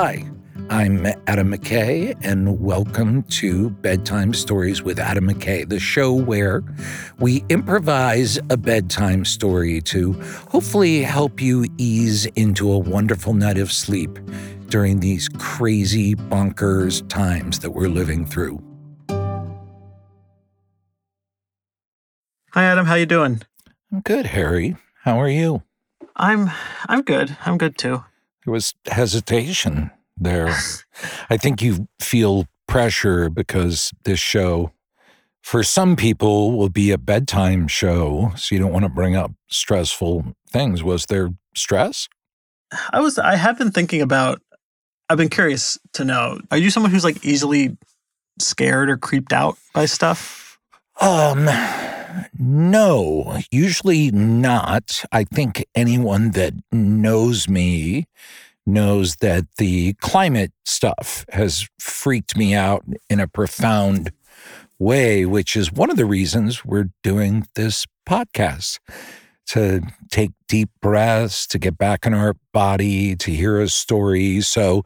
Hi, I'm Adam McKay, and welcome to Bedtime Stories with Adam McKay, the show where we improvise a bedtime story to hopefully help you ease into a wonderful night of sleep during these crazy, bonkers times that we're living through. Hi Adam, how you doing? I'm good, Harry. How are you? I'm I'm good. I'm good too. There was hesitation there. I think you feel pressure because this show, for some people, will be a bedtime show. So you don't want to bring up stressful things. Was there stress? I was I have been thinking about I've been curious to know. Are you someone who's like easily scared or creeped out by stuff? Um no, usually not. I think anyone that knows me knows that the climate stuff has freaked me out in a profound way, which is one of the reasons we're doing this podcast to take deep breaths, to get back in our body, to hear a story. So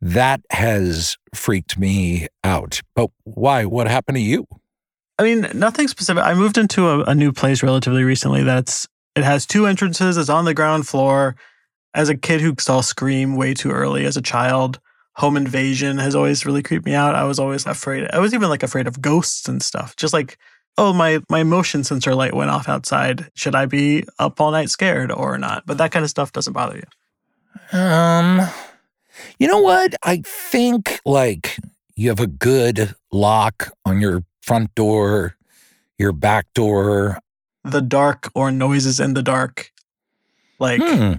that has freaked me out. But why? What happened to you? I mean, nothing specific. I moved into a, a new place relatively recently that's it has two entrances, it's on the ground floor. As a kid who saw Scream way too early as a child, home invasion has always really creeped me out. I was always afraid. I was even like afraid of ghosts and stuff. Just like, oh, my my motion sensor light went off outside. Should I be up all night scared or not? But that kind of stuff doesn't bother you. Um, you know what? I think like you have a good lock on your front door, your back door. The dark or noises in the dark. Like Hmm.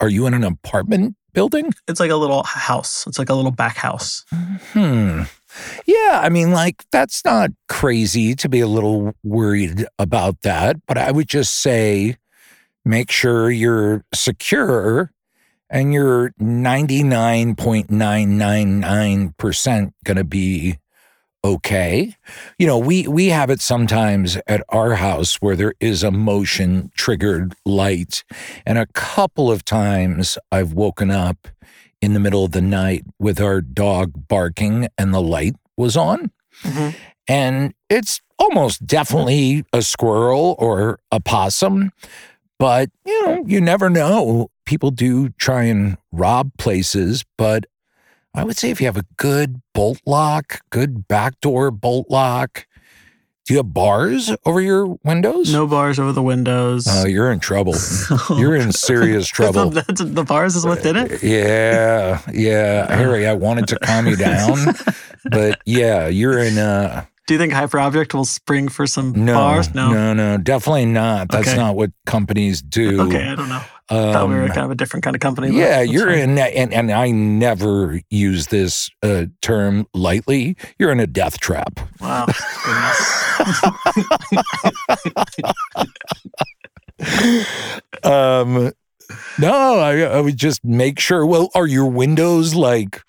Are you in an apartment building? it's like a little house. It's like a little back house. Hmm. Yeah, I mean, like, that's not crazy to be a little worried about that. But I would just say make sure you're secure and you're 99.999% going to be okay. You know, we we have it sometimes at our house where there is a motion triggered light and a couple of times I've woken up in the middle of the night with our dog barking and the light was on. Mhm. And it's almost definitely a squirrel or a possum, but you know, you never know. People do try and rob places, but I would say if you have a good bolt lock, good backdoor bolt lock, do you have bars over your windows? No bars over the windows. Oh, you're in trouble. You're in serious trouble. That's, the bars is what did it? Yeah, yeah. Harry, I wanted to calm you down, but yeah, you're in uh Do you think Hyperobject will spring for some no, bars? No. no, no, definitely not. That's Okay. not what companies do. Okay, I don't know. Thought we were Um, kind of a different kind of company. Yeah, you're fine. in, and and I never use this uh, term lightly. You're in a death trap. Wow. Um, no, I, I would just make sure. Well, are your windows like?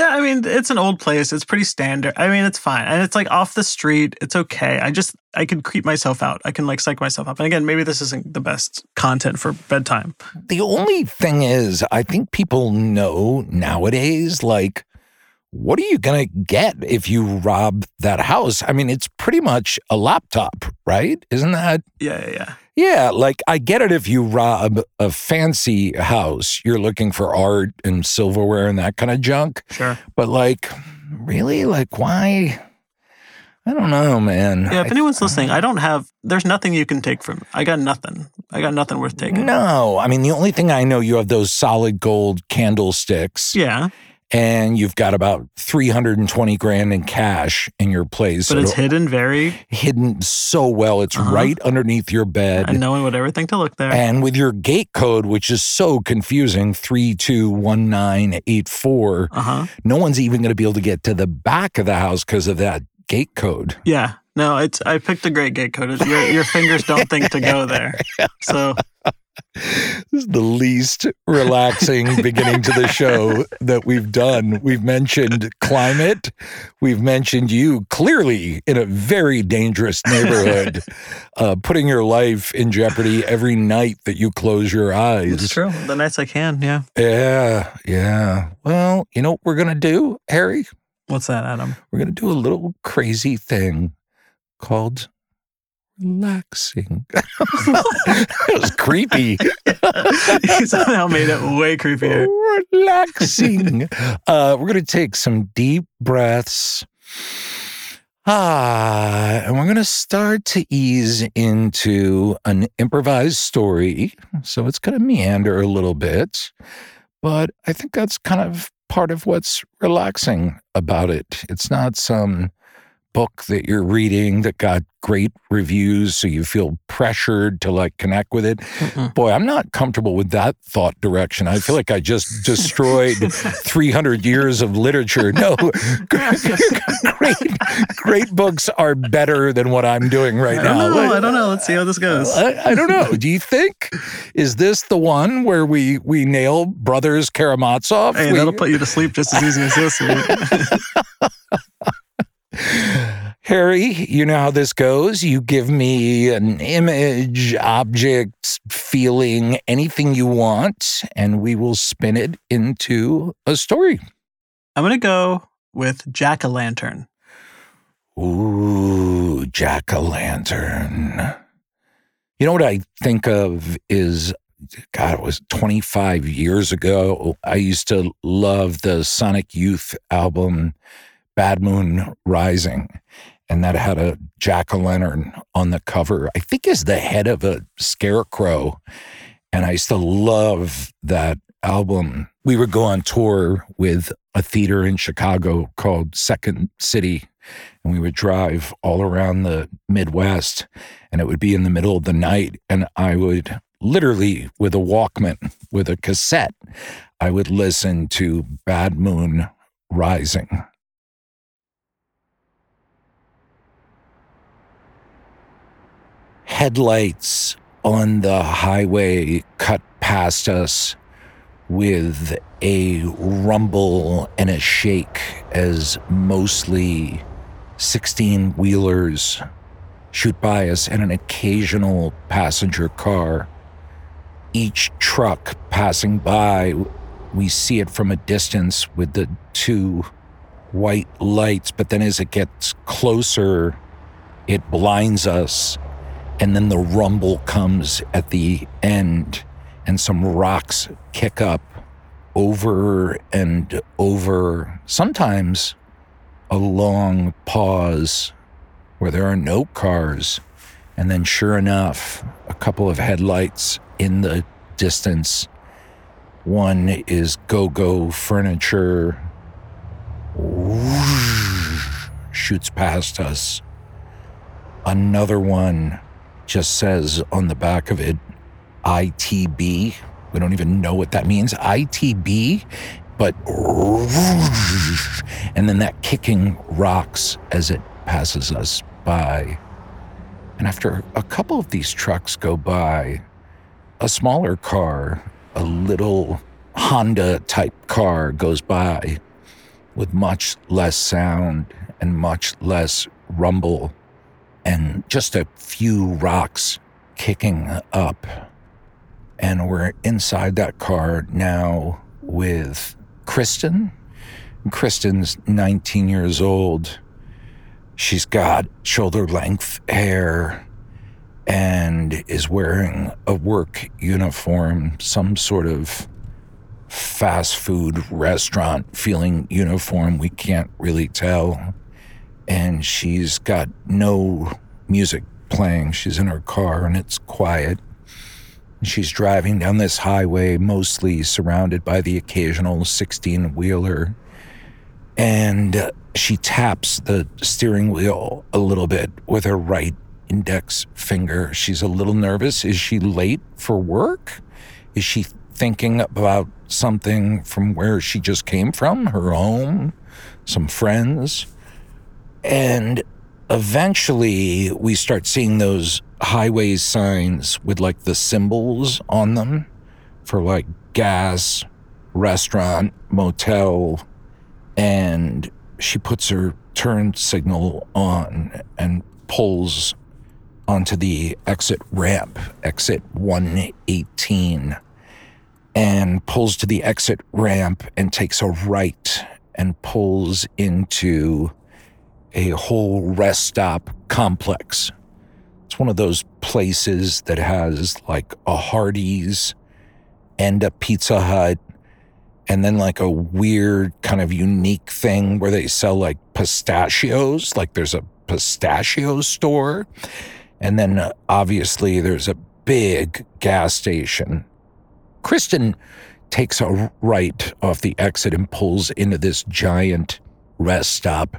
I mean, it's an old place. It's pretty standard. I mean, it's fine. And it's like off the street. It's okay. I just, I can creep myself out. I can like psych myself up. And again, maybe this isn't the best content for bedtime. The only thing is, I think people know nowadays, like, what are you going to get if you rob that house? I mean, it's pretty much a laptop, right? Isn't that? Yeah, yeah, yeah. Yeah, like I get it if you rob a fancy house, you're looking for art and silverware and that kind of junk. Sure. But like, really? Like, why? I don't know, man. Yeah, if I- anyone's listening, I don't have, there's nothing you can take from me. I got nothing. I got nothing worth taking. no, I mean, the only thing I know, you have those solid gold candlesticks. Yeah. And you've got about 320 grand in cash in your place. But it's It'll- hidden very, hidden so well. It's Uh-huh. right underneath your bed. and no one would ever think to look there. And with your gate code, which is so confusing, 321984, Uh huh. no one's even going to be able to get to the back of the house because of that gate code. Yeah. No, it's I picked a great gate code. Your, your fingers don't think to go there. So This is the least relaxing beginning to the show that we've done. We've mentioned climate. We've mentioned you clearly in a very dangerous neighborhood, uh, putting your life in jeopardy every night that you close your eyes. it's true. The nights I can, yeah. Yeah, yeah. Well, you know what we're going to do, Harry? What's that, Adam? We're going to do a little crazy thing called relaxing. it was creepy. you somehow made it way creepier. relaxing. uh, we're going to take some deep breaths. Ah, and we're going to start to ease into an improvised story. So it's going to meander a little bit, but I think that's kind of part of what's relaxing about it. It's not some book that you're reading that got great reviews, so you feel pressured to like connect with it. Mm-mm. Boy, I'm not comfortable with that thought direction. I feel like I just destroyed 300 years of literature. No, great, great books are better than what I'm doing right I now. know. I don't know. Let's see how this goes. I, I don't know. Do you think is this the one where we we nail brothers Karamazov? Hey, We- that'll put you to sleep just as easy as this. Harry, you know how this goes. You give me an image, object, feeling, anything you want, and we will spin it into a story. I'm gonna go with Jack o' Lantern. Ooh, jack o' lantern. You know what I think of is, God, it was 25 years ago. I used to love the Sonic Youth album, Bad Moon Rising. And that had a jack o' lantern on the cover, I think is the head of a scarecrow. And I used to love that album. We would go on tour with a theater in Chicago called Second City and we would drive all around the Midwest, and it would be in the middle of the night, and I would literally with a Walkman, with a cassette, I would listen to Bad Moon Rising. Headlights on the highway cut past us with a rumble and a shake as mostly 16 wheelers shoot by us and an occasional passenger car. Each truck passing by, we see it from a distance with the two white lights, but then as it gets closer, it blinds us. And then the rumble comes at the end, and some rocks kick up over and over. Sometimes a long pause where there are no cars. And then, sure enough, a couple of headlights in the distance. One is Go Go Furniture, shoots past us. Another one just says on the back of it, ITB. We don't even know what that means. ITB, but and then that kicking rocks as it passes us by. And after a couple of these trucks go by, a smaller car, a little Honda type car goes by with much less sound and much less rumble and just a few rocks kicking up. And we're inside that car now with Kristen. Kristen's 19 years old. She's got shoulder length hair and is wearing a work uniform, some sort of fast food restaurant feeling uniform. We can't really tell. And she's got no music playing. She's in her car and it's quiet. She's driving down this highway, mostly surrounded by the occasional 16 wheeler. And uh, she taps the steering wheel a little bit with her right index finger. She's a little nervous. Is she late for work? Is she thinking about something from where she just came from, her home, some friends? And eventually we start seeing those highway signs with like the symbols on them for like gas, restaurant, motel, and she puts her turn signal on and pulls onto the exit ramp, exit 118, and pulls to the exit ramp and takes a right and pulls into a whole rest stop complex. It's one of those places that has like a Hardee's and a Pizza Hut and then like a weird kind of unique thing where they sell like pistachios, like there's a pistachio store. And then uh, obviously there's a big gas station. Kristen takes a right off the exit and pulls into this giant rest stop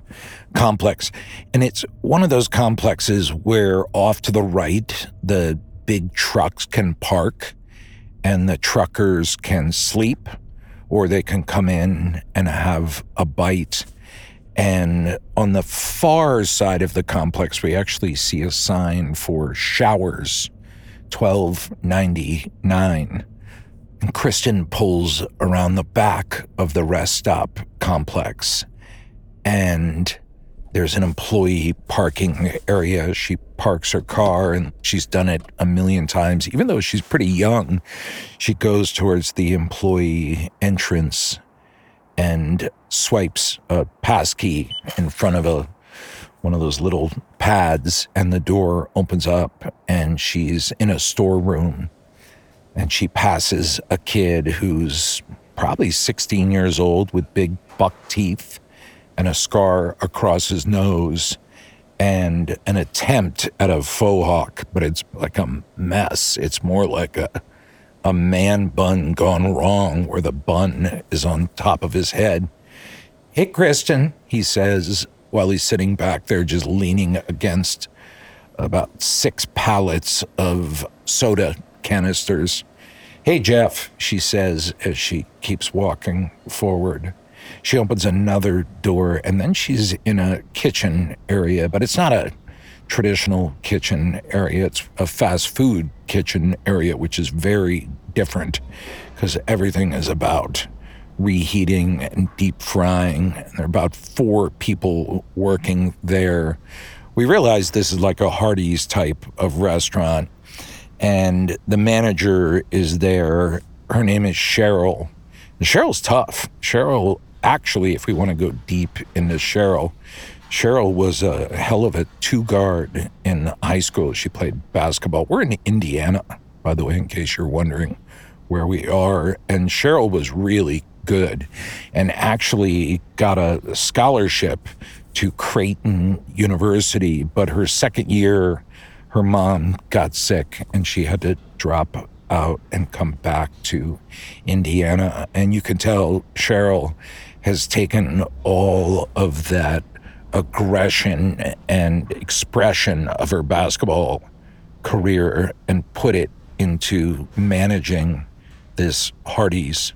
complex. And it's one of those complexes where off to the right, the big trucks can park and the truckers can sleep, or they can come in and have a bite. And on the far side of the complex, we actually see a sign for showers, 1299. And Kristen pulls around the back of the rest stop complex and there's an employee parking area. She parks her car and she's done it a million times. Even though she's pretty young, she goes towards the employee entrance and swipes a pass key in front of a one of those little pads and the door opens up and she's in a storeroom and she passes a kid who's probably 16 years old with big buck teeth and a scar across his nose and an attempt at a faux hawk, but it's like a mess. It's more like a, a man bun gone wrong where the bun is on top of his head. Hey, Kristen, he says while he's sitting back there just leaning against about six pallets of soda canisters. Hey, Jeff, she says as she keeps walking forward. She opens another door and then she's in a kitchen area, but it's not a traditional kitchen area. It's a fast food kitchen area, which is very different because everything is about reheating and deep frying. And there are about four people working there. We realize this is like a Hardee's type of restaurant, and the manager is there. Her name is Cheryl. And Cheryl's tough. Cheryl actually, if we want to go deep into Cheryl, Cheryl was a hell of a two guard in high school. She played basketball. We're in Indiana, by the way, in case you're wondering where we are. And Cheryl was really good and actually got a scholarship to Creighton University. But her second year, her mom got sick and she had to drop out and come back to Indiana. And you can tell Cheryl has taken all of that aggression and expression of her basketball career and put it into managing this Hardee's.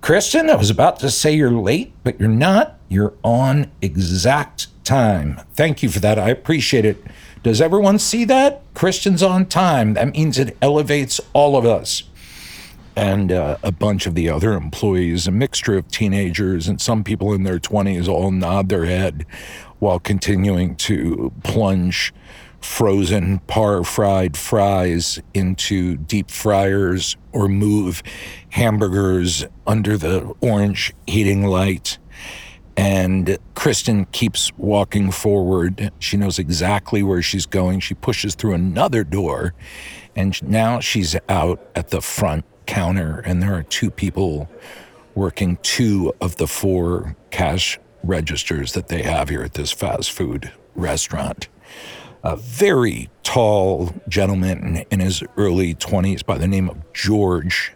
Kristen, I was about to say you're late, but you're not. You're on exact time. Thank you for that. I appreciate it. Does everyone see that? Kristen's on time. That means it elevates all of us and uh, a bunch of the other employees, a mixture of teenagers and some people in their 20s, all nod their head while continuing to plunge frozen par fried fries into deep fryers or move hamburgers under the orange heating light. And Kristen keeps walking forward. She knows exactly where she's going. She pushes through another door, and now she's out at the front counter, and there are two people working two of the four cash registers that they have here at this fast food restaurant. a very tall gentleman in his early 20s by the name of George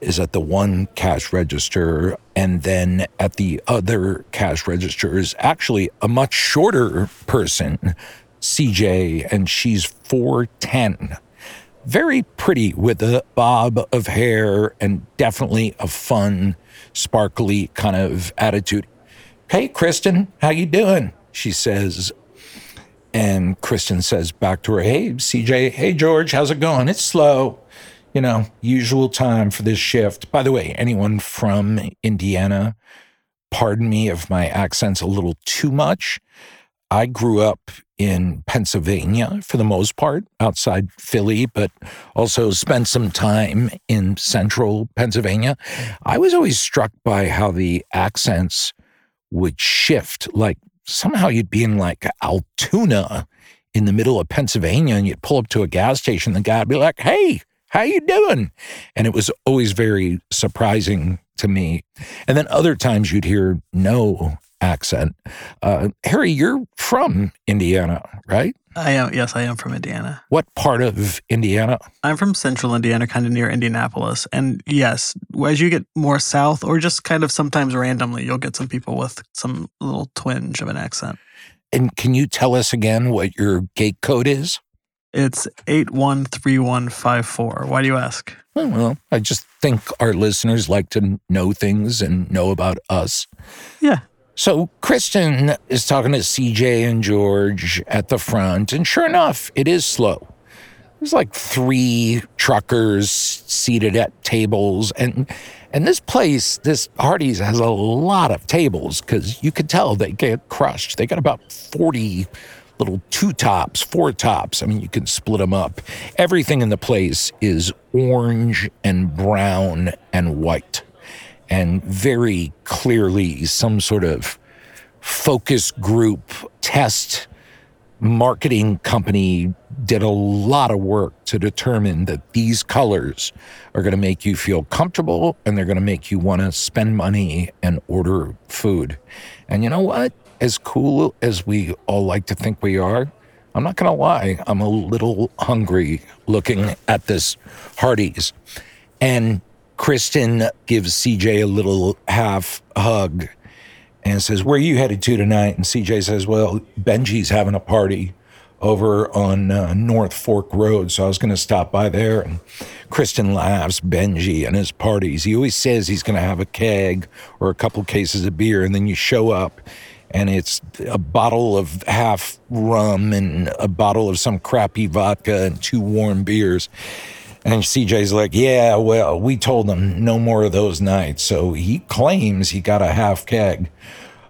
is at the one cash register. And then at the other cash register is actually a much shorter person, CJ, and she's 4'10. Very pretty with a bob of hair and definitely a fun, sparkly kind of attitude. Hey, Kristen, how you doing? She says, and Kristen says back to her, Hey, CJ, hey, George, how's it going? It's slow. You know, usual time for this shift. By the way, anyone from Indiana, pardon me if my accent's a little too much. I grew up in Pennsylvania for the most part, outside Philly, but also spent some time in central Pennsylvania. I was always struck by how the accents would shift. Like somehow you'd be in like Altoona in the middle of Pennsylvania and you'd pull up to a gas station. The guy would be like, Hey, how you doing? And it was always very surprising to me. And then other times you'd hear no accent. Uh, Harry, you're from Indiana, right? I am. Yes, I am from Indiana. What part of Indiana? I'm from central Indiana, kind of near Indianapolis. And yes, as you get more south, or just kind of sometimes randomly, you'll get some people with some little twinge of an accent. And can you tell us again what your gate code is? It's 813154. Why do you ask? Oh, well, I just think our listeners like to know things and know about us. Yeah. So Kristen is talking to CJ and George at the front, and sure enough, it is slow. There's like three truckers seated at tables, and and this place, this Hardee's, has a lot of tables because you could tell they get crushed. They got about forty little two tops, four tops. I mean, you can split them up. Everything in the place is orange and brown and white, and very clearly some sort of focus group test marketing company did a lot of work to determine that these colors are going to make you feel comfortable and they're going to make you want to spend money and order food. And you know what? As cool as we all like to think we are, I'm not going to lie, I'm a little hungry looking at this Hardee's. And Kristen gives CJ a little half hug and says, Where are you headed to tonight? And CJ says, Well, Benji's having a party over on uh, North Fork Road. So I was going to stop by there. And Kristen laughs, Benji and his parties. He always says he's going to have a keg or a couple cases of beer. And then you show up and it's a bottle of half rum and a bottle of some crappy vodka and two warm beers. And CJ's like, Yeah, well, we told him no more of those nights. So he claims he got a half keg.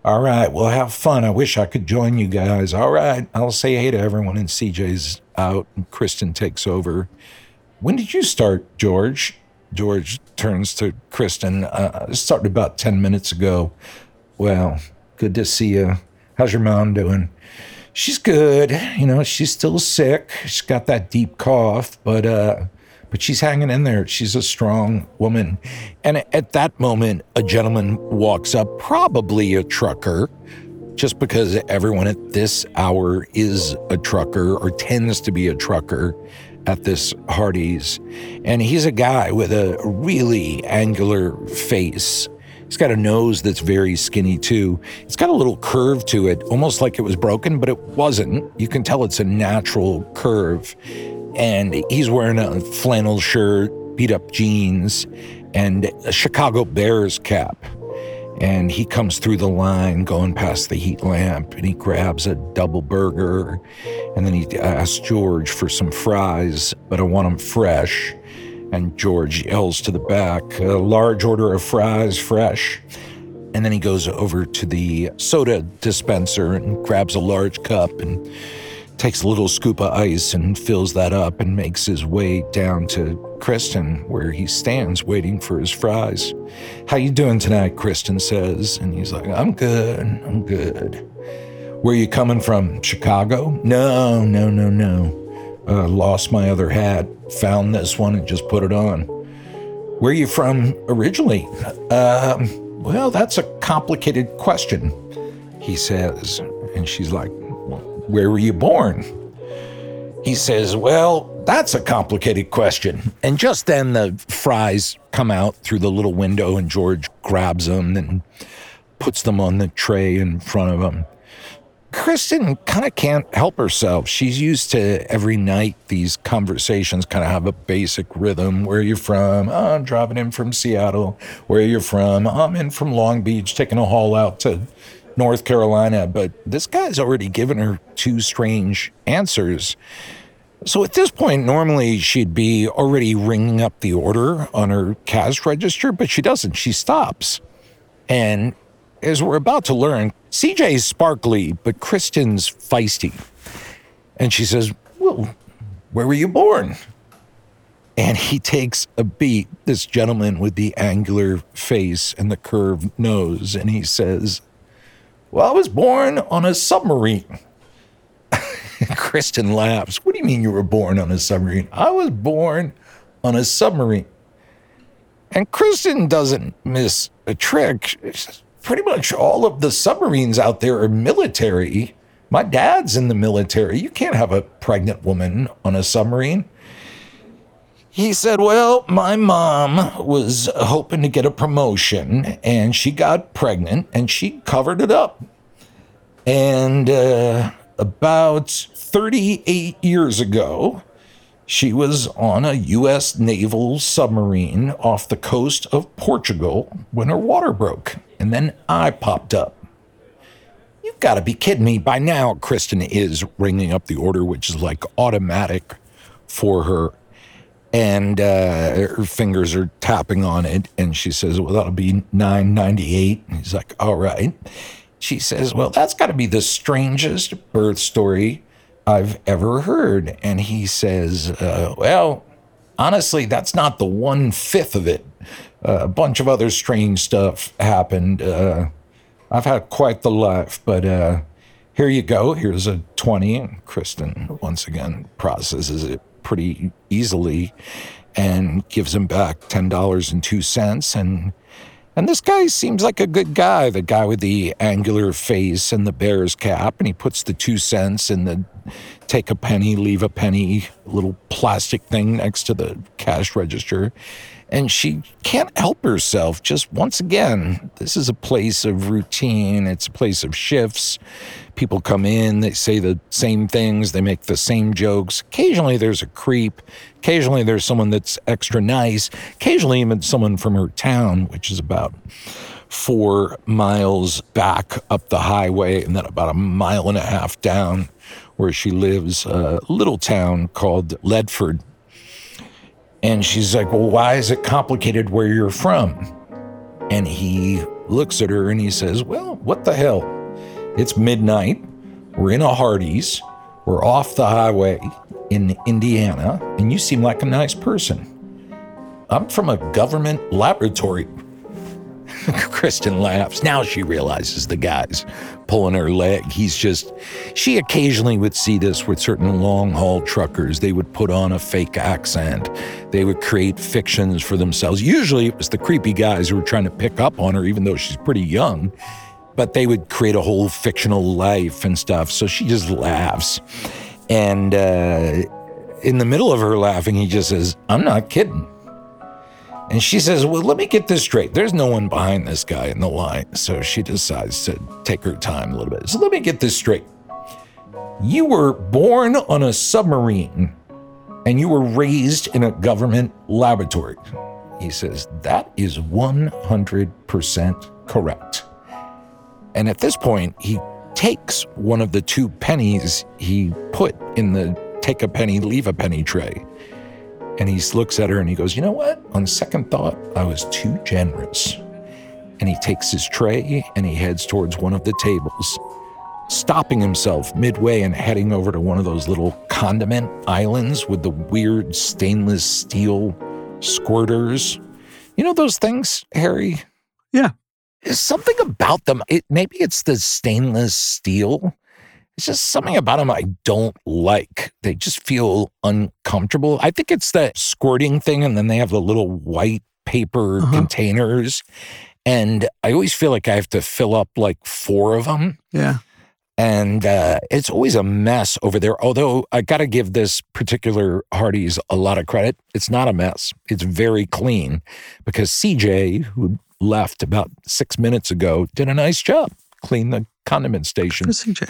All right, well, have fun. I wish I could join you guys. All right, I'll say hey to everyone. And CJ's out, and Kristen takes over. When did you start, George? George turns to Kristen. Uh, started about 10 minutes ago. Well, good to see you. How's your mom doing? She's good. You know, she's still sick. She's got that deep cough, but uh, but she's hanging in there. She's a strong woman. And at that moment, a gentleman walks up, probably a trucker, just because everyone at this hour is a trucker or tends to be a trucker at this Hardee's. And he's a guy with a really angular face. He's got a nose that's very skinny too. It's got a little curve to it, almost like it was broken, but it wasn't. You can tell it's a natural curve and he's wearing a flannel shirt, beat up jeans, and a Chicago Bears cap. And he comes through the line going past the heat lamp and he grabs a double burger. And then he asks George for some fries, but I want them fresh. And George yells to the back, a large order of fries, fresh. And then he goes over to the soda dispenser and grabs a large cup and takes a little scoop of ice and fills that up and makes his way down to Kristen where he stands waiting for his fries. How you doing tonight? Kristen says, and he's like, I'm good, I'm good. Where you coming from? Chicago? No, no, no, no. Uh, lost my other hat, found this one and just put it on. Where you from originally? Um, well, that's a complicated question, he says. And she's like, where were you born? he says, Well, that's a complicated question. And just then the fries come out through the little window, and George grabs them and puts them on the tray in front of him. Kristen kind of can't help herself. She's used to every night these conversations kind of have a basic rhythm. Where are you from? Oh, I'm driving in from Seattle. Where are you from? I'm in from Long Beach, taking a haul out to North Carolina. But this guy's already given her two strange answers. So at this point, normally she'd be already ringing up the order on her cash register, but she doesn't. She stops. And as we're about to learn, CJ's sparkly, but Kristen's feisty. And she says, Well, where were you born? And he takes a beat, this gentleman with the angular face and the curved nose, and he says, Well, I was born on a submarine. Kristen laughs. What do you mean you were born on a submarine? I was born on a submarine. And Kristen doesn't miss a trick. Pretty much all of the submarines out there are military. My dad's in the military. You can't have a pregnant woman on a submarine. He said, Well, my mom was hoping to get a promotion and she got pregnant and she covered it up. And uh, about 38 years ago, she was on a U.S. naval submarine off the coast of Portugal when her water broke, and then I popped up. You've got to be kidding me. By now, Kristen is ringing up the order, which is like automatic for her. And uh, her fingers are tapping on it. And she says, Well, that'll be 998. And he's like, All right. She says, Well, that's got to be the strangest birth story I've ever heard. And he says, uh, Well, honestly, that's not the one fifth of it. Uh, a bunch of other strange stuff happened. Uh, I've had quite the life, but uh, here you go. Here's a 20. And Kristen, once again, processes it pretty easily and gives him back $10.02. And and this guy seems like a good guy, the guy with the angular face and the bear's cap. And he puts the two cents in the take a penny, leave a penny little plastic thing next to the cash register. And she can't help herself. Just once again, this is a place of routine, it's a place of shifts. People come in, they say the same things, they make the same jokes. Occasionally there's a creep. Occasionally there's someone that's extra nice. Occasionally even someone from her town, which is about four miles back up the highway and then about a mile and a half down where she lives, a little town called Ledford. And she's like, Well, why is it complicated where you're from? And he looks at her and he says, Well, what the hell? It's midnight. We're in a Hardee's. We're off the highway in Indiana, and you seem like a nice person. I'm from a government laboratory. Kristen laughs. Now she realizes the guy's pulling her leg. He's just, she occasionally would see this with certain long haul truckers. They would put on a fake accent, they would create fictions for themselves. Usually it was the creepy guys who were trying to pick up on her, even though she's pretty young. But they would create a whole fictional life and stuff. So she just laughs. And uh, in the middle of her laughing, he just says, I'm not kidding. And she says, Well, let me get this straight. There's no one behind this guy in the line. So she decides to take her time a little bit. So let me get this straight. You were born on a submarine and you were raised in a government laboratory. He says, That is 100% correct. And at this point, he takes one of the two pennies he put in the take a penny, leave a penny tray. And he looks at her and he goes, You know what? On second thought, I was too generous. And he takes his tray and he heads towards one of the tables, stopping himself midway and heading over to one of those little condiment islands with the weird stainless steel squirters. You know those things, Harry? Yeah. There's something about them. It, maybe it's the stainless steel. It's just something about them I don't like. They just feel uncomfortable. I think it's that squirting thing, and then they have the little white paper Uh-huh. containers. And I always feel like I have to fill up like four of them. Yeah. And uh, it's always a mess over there. Although I got to give this particular Hardee's a lot of credit. It's not a mess, it's very clean because CJ, who left about six minutes ago, did a nice job. Clean the condiment station. CJ?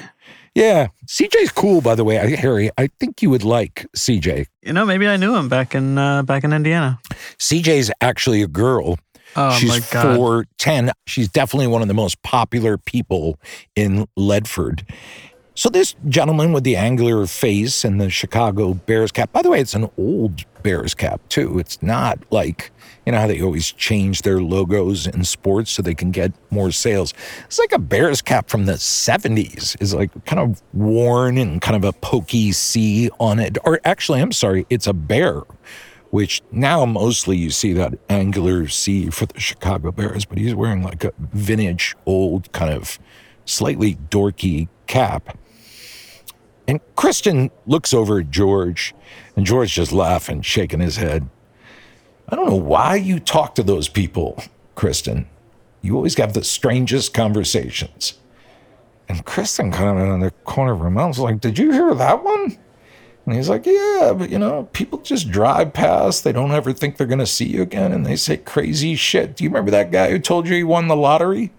Yeah. CJ's cool, by the way. I, Harry, I think you would like CJ. You know, maybe I knew him back in uh, back in Indiana. CJ's actually a girl. Oh She's my god! 4'10. She's definitely one of the most popular people in Ledford. So, this gentleman with the angular face and the Chicago Bears cap, by the way, it's an old Bears cap, too. It's not like, you know how they always change their logos in sports so they can get more sales. It's like a Bears cap from the 70s, is like kind of worn and kind of a pokey C on it. Or actually, I'm sorry, it's a bear which now mostly you see that angular C for the Chicago Bears, but he's wearing like a vintage, old, kind of slightly dorky cap. And Kristen looks over at George, and George just laughing, shaking his head. I don't know why you talk to those people, Kristen. You always have the strangest conversations. And Kristen kind of in the corner of her mouth was like, Did you hear that one? And he's like, Yeah, but you know, people just drive past. They don't ever think they're going to see you again. And they say crazy shit. Do you remember that guy who told you he won the lottery?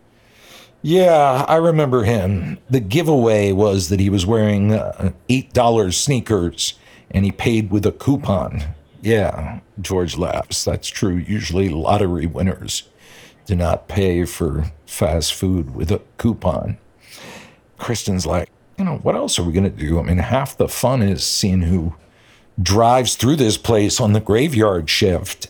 Yeah, I remember him. The giveaway was that he was wearing uh, $8 sneakers and he paid with a coupon. Yeah, George laughs. That's true. Usually, lottery winners do not pay for fast food with a coupon. Kristen's like, you know, what else are we going to do? I mean, half the fun is seeing who drives through this place on the graveyard shift.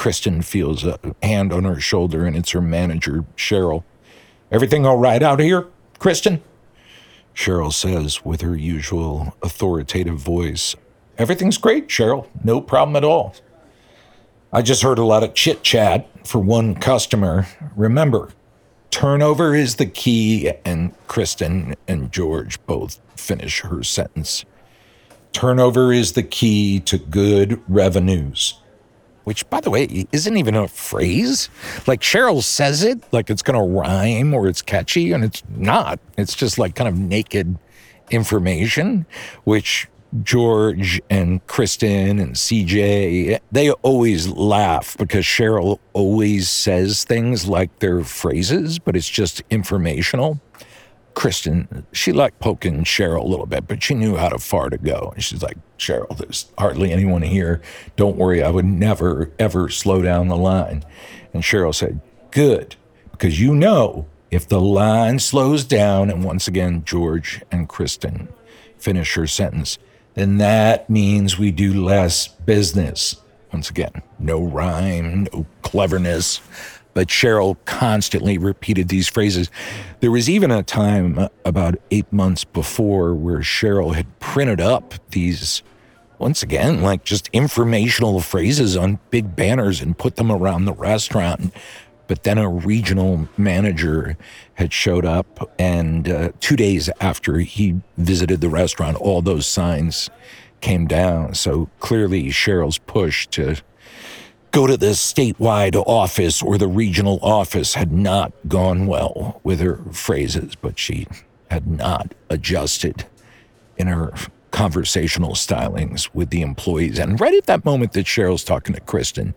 Kristen feels a hand on her shoulder, and it's her manager, Cheryl. Everything all right out here, Kristen? Cheryl says with her usual authoritative voice. Everything's great, Cheryl. No problem at all. I just heard a lot of chit chat for one customer. Remember, turnover is the key, and Kristen and George both finish her sentence. Turnover is the key to good revenues which, by the way, isn't even a phrase. Like Cheryl says it like it's going to rhyme or it's catchy, and it's not. It's just like kind of naked information, which George and Kristen and CJ, they always laugh because Cheryl always says things like they're phrases, but it's just informational. Kristen, she liked poking Cheryl a little bit, but she knew how to far to go. And she's like, Cheryl, there's hardly anyone here. Don't worry, I would never, ever slow down the line. And Cheryl said, Good, because you know if the line slows down, and once again, George and Kristen finish her sentence, then that means we do less business. Once again, no rhyme, no cleverness but Cheryl constantly repeated these phrases. There was even a time about eight months before where Cheryl had printed up these, once again, like just informational phrases on big banners and put them around the restaurant. But then a regional manager had showed up, and uh, two days after he visited the restaurant, all those signs came down. So clearly, Cheryl's push to go to the statewide office or the regional office had not gone well with her phrases, but she had not adjusted in her conversational stylings with the employees. And right at that moment that Cheryl's talking to Kristen,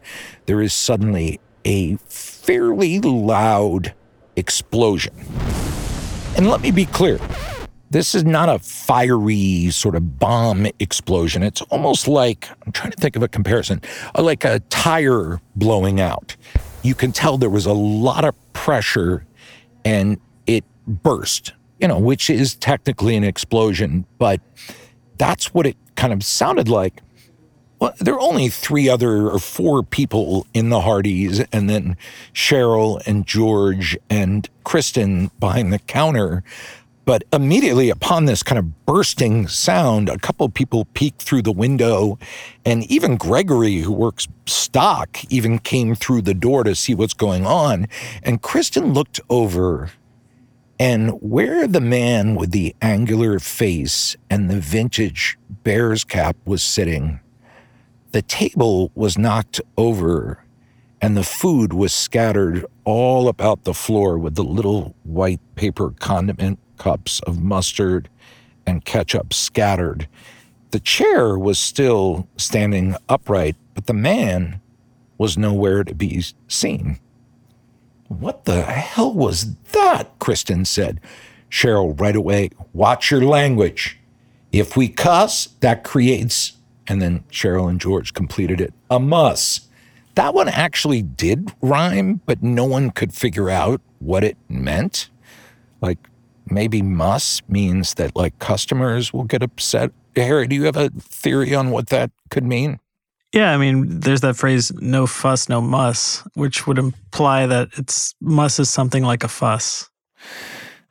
there is suddenly a fairly loud explosion. And let me be clear this is not a fiery sort of bomb explosion. It's almost like, I'm trying to think of a comparison, uh, like a tire blowing out. You can tell there was a lot of pressure and it burst, you know, which is technically an explosion, but that's what it kind of sounded like. Well, there are only three other or four people in the Hardee's, and then Cheryl and George and Kristen behind the counter. But immediately upon this kind of bursting sound, a couple of people peeked through the window, and even Gregory, who works stock, even came through the door to see what's going on. And Kristen looked over, and where the man with the angular face and the vintage bear's cap was sitting, the table was knocked over and the food was scattered all about the floor with the little white paper condiment cups of mustard and ketchup scattered. The chair was still standing upright, but the man was nowhere to be seen. What the hell was that? Kristen said. Cheryl, right away, watch your language. If we cuss, that creates, and then Cheryl and George completed it, a muss. That one actually did rhyme, but no one could figure out what it meant. Like maybe must means that like customers will get upset. Harry, do you have a theory on what that could mean? Yeah, I mean, there's that phrase "no fuss, no muss," which would imply that it's muss is something like a fuss.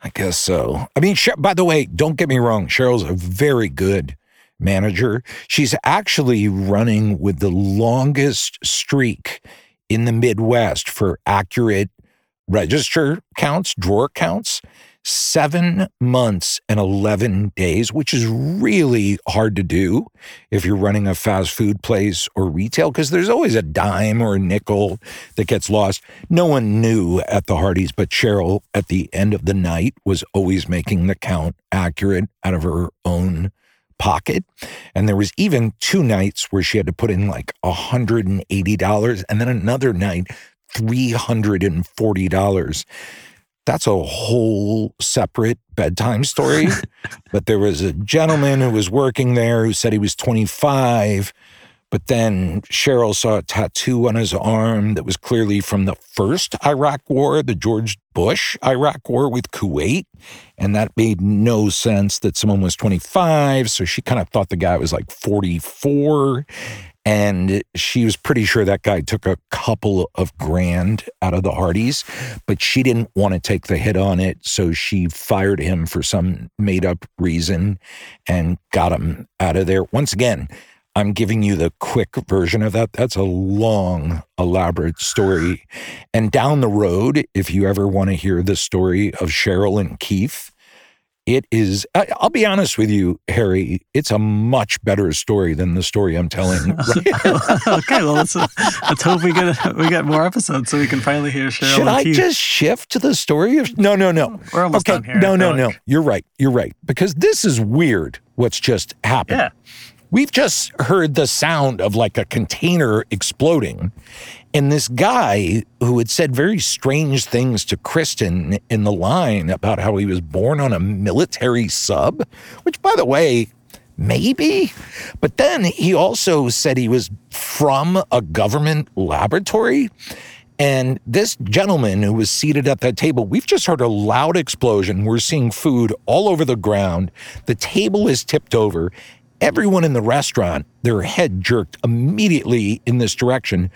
I guess so. I mean, by the way, don't get me wrong. Cheryl's a very good manager. She's actually running with the longest streak in the Midwest for accurate register counts, drawer counts. Seven months and 11 days, which is really hard to do if you're running a fast food place or retail, because there's always a dime or a nickel that gets lost. No one knew at the Hardee's, but Cheryl at the end of the night was always making the count accurate out of her own pocket. And there was even two nights where she had to put in like $180 and then another night, $340. That's a whole separate bedtime story. but there was a gentleman who was working there who said he was 25. But then Cheryl saw a tattoo on his arm that was clearly from the first Iraq war, the George Bush Iraq war with Kuwait. And that made no sense that someone was 25. So she kind of thought the guy was like 44. And she was pretty sure that guy took a couple of grand out of the Hardee's, but she didn't want to take the hit on it. So she fired him for some made up reason and got him out of there. Once again, I'm giving you the quick version of that. That's a long, elaborate story. And down the road, if you ever want to hear the story of Cheryl and Keith, it is, I- I'll be honest with you, Harry, it's a much better story than the story I'm telling. okay, well let's let's hope we get we get more episodes so we can finally hear Cheryl. Should I Keith. just shift to the story of No, no, no. We're almost okay, done here, No, no, no. You're right. You're right. Because this is weird what's just happened. Yeah. We've just heard the sound of like a container exploding. And this guy who had said very strange things to Kristen in the line about how he was born on a military sub, which, by the way, maybe. But then he also said he was from a government laboratory. And this gentleman who was seated at that table, we've just heard a loud explosion. We're seeing food all over the ground. The table is tipped over. Everyone in the restaurant, their head jerked immediately in this direction,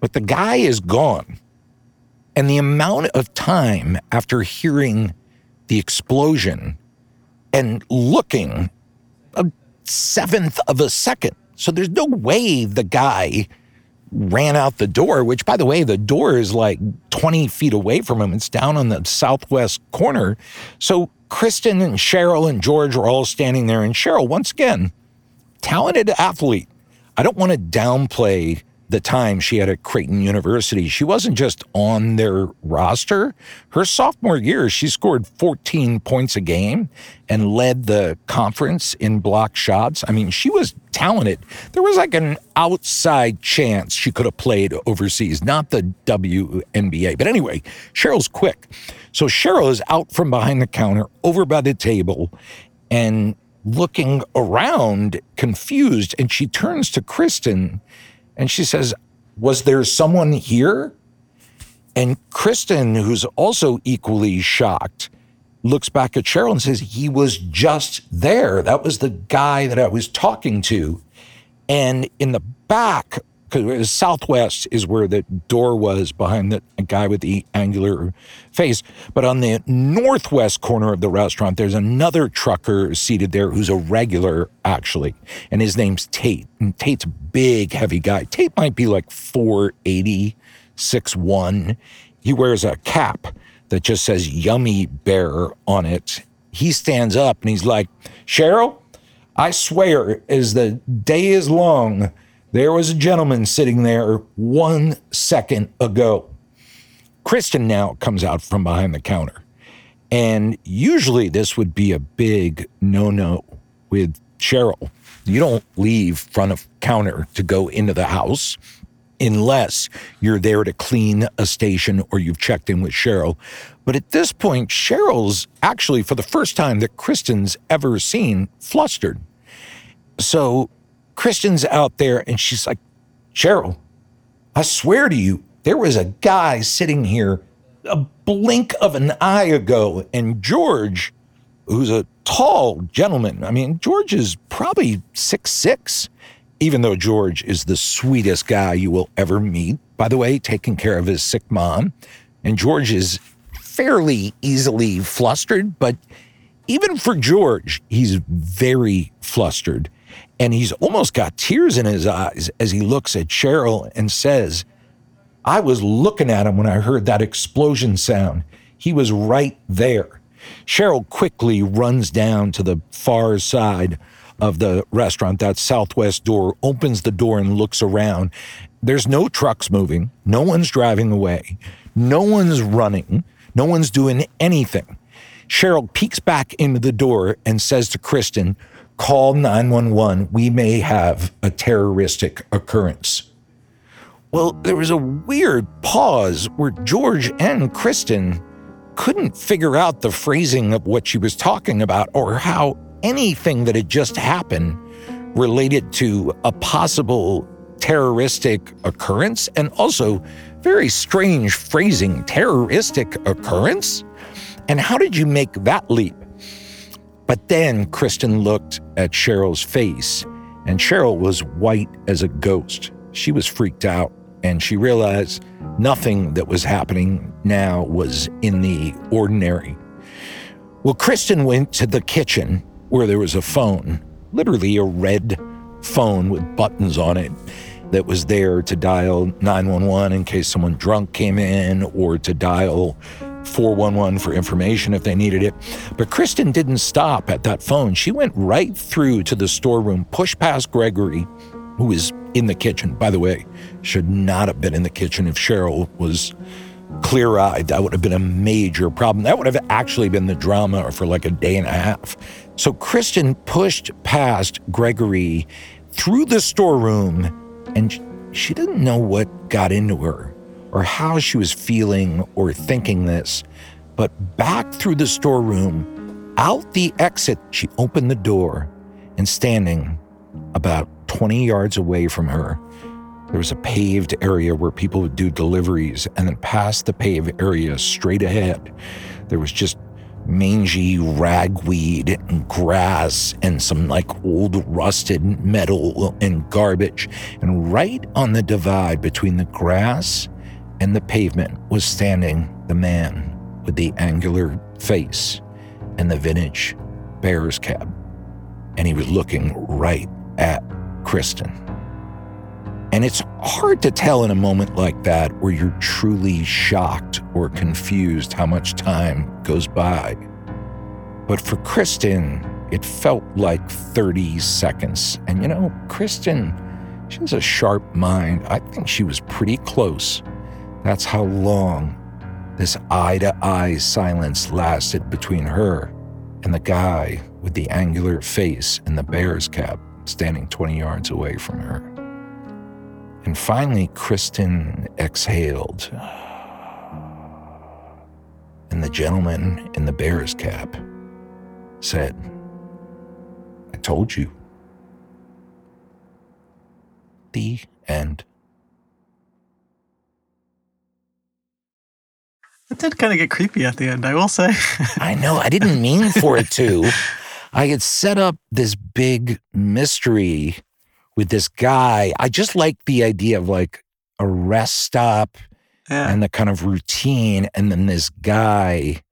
but the guy is gone. And the amount of time after hearing the explosion and looking a seventh of a second. So there's no way the guy ran out the door, which, by the way, the door is like 20 feet away from him. It's down on the southwest corner. So Kristen and Cheryl and George are all standing there. And Cheryl, once again, talented athlete. I don't want to downplay the time she had at Creighton University. She wasn't just on their roster. Her sophomore year, she scored 14 points a game and led the conference in block shots. I mean, she was talented. There was like an outside chance she could have played overseas, not the WNBA. But anyway, Cheryl's quick. So Cheryl is out from behind the counter over by the table and looking around confused. And she turns to Kristen and she says, Was there someone here? And Kristen, who's also equally shocked, looks back at Cheryl and says, He was just there. That was the guy that I was talking to. And in the back, because southwest is where the door was behind the guy with the angular face. But on the northwest corner of the restaurant, there's another trucker seated there who's a regular, actually. And his name's Tate. And Tate's a big, heavy guy. Tate might be like 480, 6'1. He wears a cap that just says Yummy Bear on it. He stands up and he's like, Cheryl, I swear, as the day is long, there was a gentleman sitting there one second ago. Kristen now comes out from behind the counter. And usually this would be a big no no with Cheryl. You don't leave front of counter to go into the house unless you're there to clean a station or you've checked in with Cheryl. But at this point, Cheryl's actually, for the first time that Kristen's ever seen, flustered. So Kristen's out there and she's like, Cheryl, I swear to you, there was a guy sitting here a blink of an eye ago. And George, who's a tall gentleman, I mean, George is probably six six, even though George is the sweetest guy you will ever meet. By the way, taking care of his sick mom. And George is fairly easily flustered, but even for George, he's very flustered. And he's almost got tears in his eyes as he looks at Cheryl and says, I was looking at him when I heard that explosion sound. He was right there. Cheryl quickly runs down to the far side of the restaurant, that southwest door, opens the door and looks around. There's no trucks moving, no one's driving away, no one's running, no one's doing anything. Cheryl peeks back into the door and says to Kristen, Call 911. We may have a terroristic occurrence. Well, there was a weird pause where George and Kristen couldn't figure out the phrasing of what she was talking about or how anything that had just happened related to a possible terroristic occurrence and also very strange phrasing terroristic occurrence. And how did you make that leap? But then Kristen looked at Cheryl's face, and Cheryl was white as a ghost. She was freaked out, and she realized nothing that was happening now was in the ordinary. Well, Kristen went to the kitchen where there was a phone, literally a red phone with buttons on it that was there to dial 911 in case someone drunk came in or to dial 411 for information if they needed it. But Kristen didn't stop at that phone. She went right through to the storeroom, pushed past Gregory, who was in the kitchen. By the way, should not have been in the kitchen if Cheryl was clear eyed. That would have been a major problem. That would have actually been the drama for like a day and a half. So Kristen pushed past Gregory through the storeroom, and she didn't know what got into her or how she was feeling or thinking this, but back through the storeroom, out the exit, she opened the door, and standing about 20 yards away from her, there was a paved area where people would do deliveries, and then past the paved area, straight ahead, there was just mangy ragweed and grass and some like old rusted metal and garbage. And right on the divide between the grass and the pavement was standing the man with the angular face and the vintage bear's cap. And he was looking right at Kristen. And it's hard to tell in a moment like that where you're truly shocked or confused how much time goes by. But for Kristen, it felt like 30 seconds. And you know, Kristen, she has a sharp mind. I think she was pretty close that's how long this eye to eye silence lasted between her and the guy with the angular face and the bear's cap standing 20 yards away from her. And finally, Kristen exhaled. And the gentleman in the bear's cap said, I told you. The end. It did kind of get creepy at the end, I will say. I know. I didn't mean for it to. I had set up this big mystery with this guy. I just like the idea of like a rest stop Yeah. and the kind of routine, and then this guy.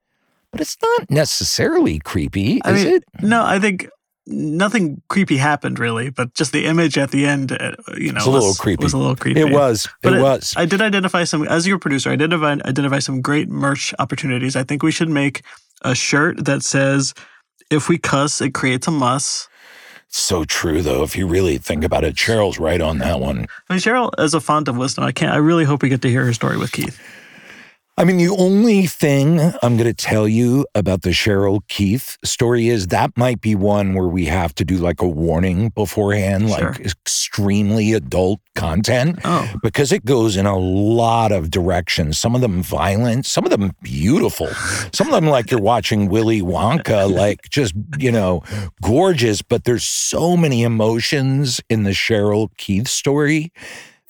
But it's not necessarily creepy, I is mean, it? no, I think nothing creepy happened really, but just the image at the end, uh, you know, It's a little was, creepy. Was a little creepy. It was. But it was. I did identify some as your producer. I did identify, identify some great merch opportunities. I think we should make a shirt that says, "If we cuss, it creates a muss." so true, though. If you really think about it, Cheryl's right on that one. I mean, Cheryl, as a font of wisdom, I can't. I really hope we get to hear her story with Keith. I mean, the only thing I'm going to tell you about the Cheryl Keith story is that might be one where we have to do like a warning beforehand, Sure. like extremely adult content, Oh, because it goes in a lot of directions. Some of them violent, some of them beautiful, some of them like you're watching Willy Wonka, like just, you know, gorgeous. But there's so many emotions in the Cheryl Keith story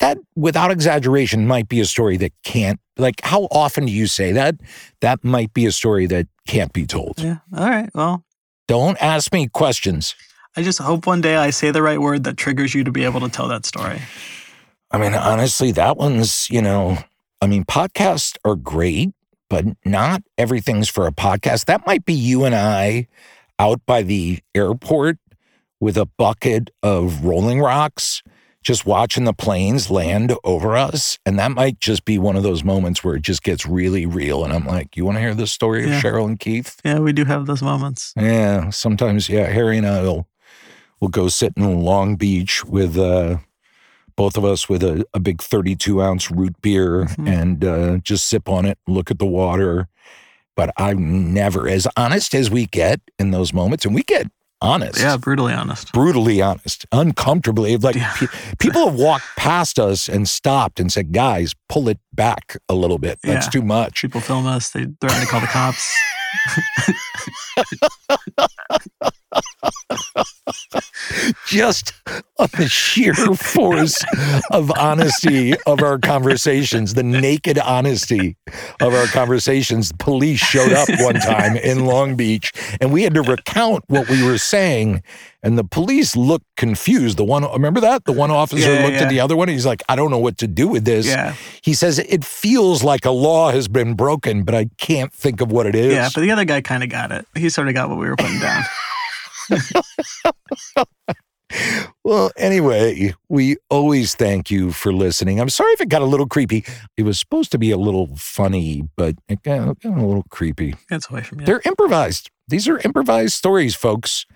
that without exaggeration might be a story that can't like how often do you say that that might be a story that can't be told yeah. All right. Well, don't ask me questions I just hope one day I say the right word that triggers you to be able to tell that story. i mean honestly that one's you know i mean podcasts are great but not everything's for a podcast that might be you and i out by the airport with a bucket of Rolling Rocks just watching the planes land over us. And that might just be one of those moments where it just gets really real. And I'm like, you want to hear the story Yeah. of Cheryl and Keith? Yeah, we do have those moments. Yeah. Sometimes, yeah, Harry and I will, will go sit in Long Beach with uh, both of us with a, a big 32 ounce root beer Mhm. and uh, just sip on it, look at the water. But I'm never as honest as we get in those moments. And we get honest Yeah, brutally honest. brutally honest, uncomfortably. Like Yeah. pe- people have walked past us and stopped and said, "Guys, pull it back a little bit. That's Yeah. too much." People film us. They threaten to call the cops. Just on the sheer force of honesty of our conversations, the naked honesty of our conversations. Police showed up one time in Long Beach, and we had to recount what we were saying. And the police looked confused. The one, remember that? The one officer yeah, looked yeah. at the other one. He's like, I don't know what to do with this. Yeah. He says, It feels like a law has been broken, but I can't think of what it is. Yeah, but the other guy kind of got it. He sort of got what we were putting down. well, anyway, we always thank you for listening. I'm sorry if it got a little creepy. It was supposed to be a little funny, but it got, got a little creepy. Gets away from you. They're improvised. These are improvised stories, folks.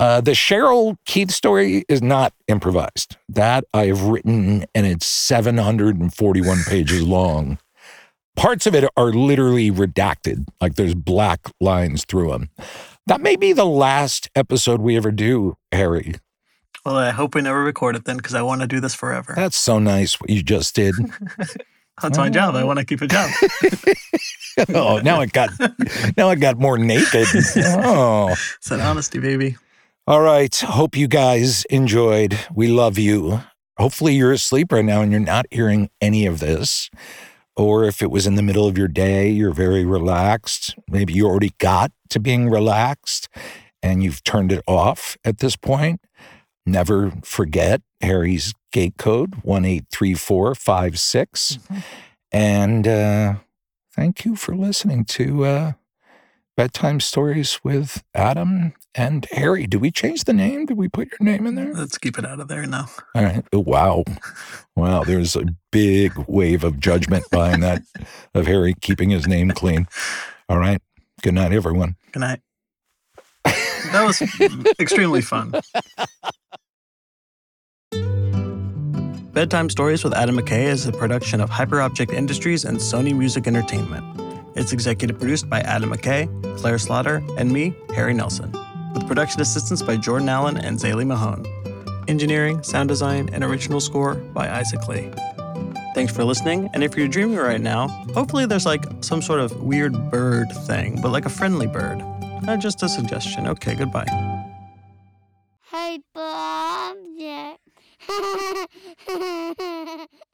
Uh, the Cheryl Keith story is not improvised. That I have written, and it's 741 pages long. Parts of it are literally redacted, like there's black lines through them. That may be the last episode we ever do, Harry. Well, I hope we never record it then because I want to do this forever. That's so nice what you just did. That's my job. I want to keep a job. oh, now it got now it got more naked. Oh. It's that honesty, baby. All right. Hope you guys enjoyed. We love you. Hopefully, you're asleep right now and you're not hearing any of this. Or if it was in the middle of your day, you're very relaxed. Maybe you already got to being relaxed and you've turned it off at this point. Never forget Harry's gate code 183456. And uh, thank you for listening to uh, Bedtime Stories with Adam and Harry. Did we change the name? Did we put your name in there? Let's keep it out of there now. All right. Oh, wow. Wow. There's a big wave of judgment behind that of Harry keeping his name clean. All right. Good night, everyone. Good night. That was extremely fun. Bedtime Stories with Adam McKay is a production of Hyperobject Industries and Sony Music Entertainment. It's executive produced by Adam McKay, Claire Slaughter, and me, Harry Nelson, with production assistance by Jordan Allen and Zaylee Mahone. Engineering, sound design, and original score by Isaac Lee. Thanks for listening, and if you're dreaming right now, hopefully there's like some sort of weird bird thing, but like a friendly bird. Uh, just a suggestion. Okay, goodbye. Hyperobject.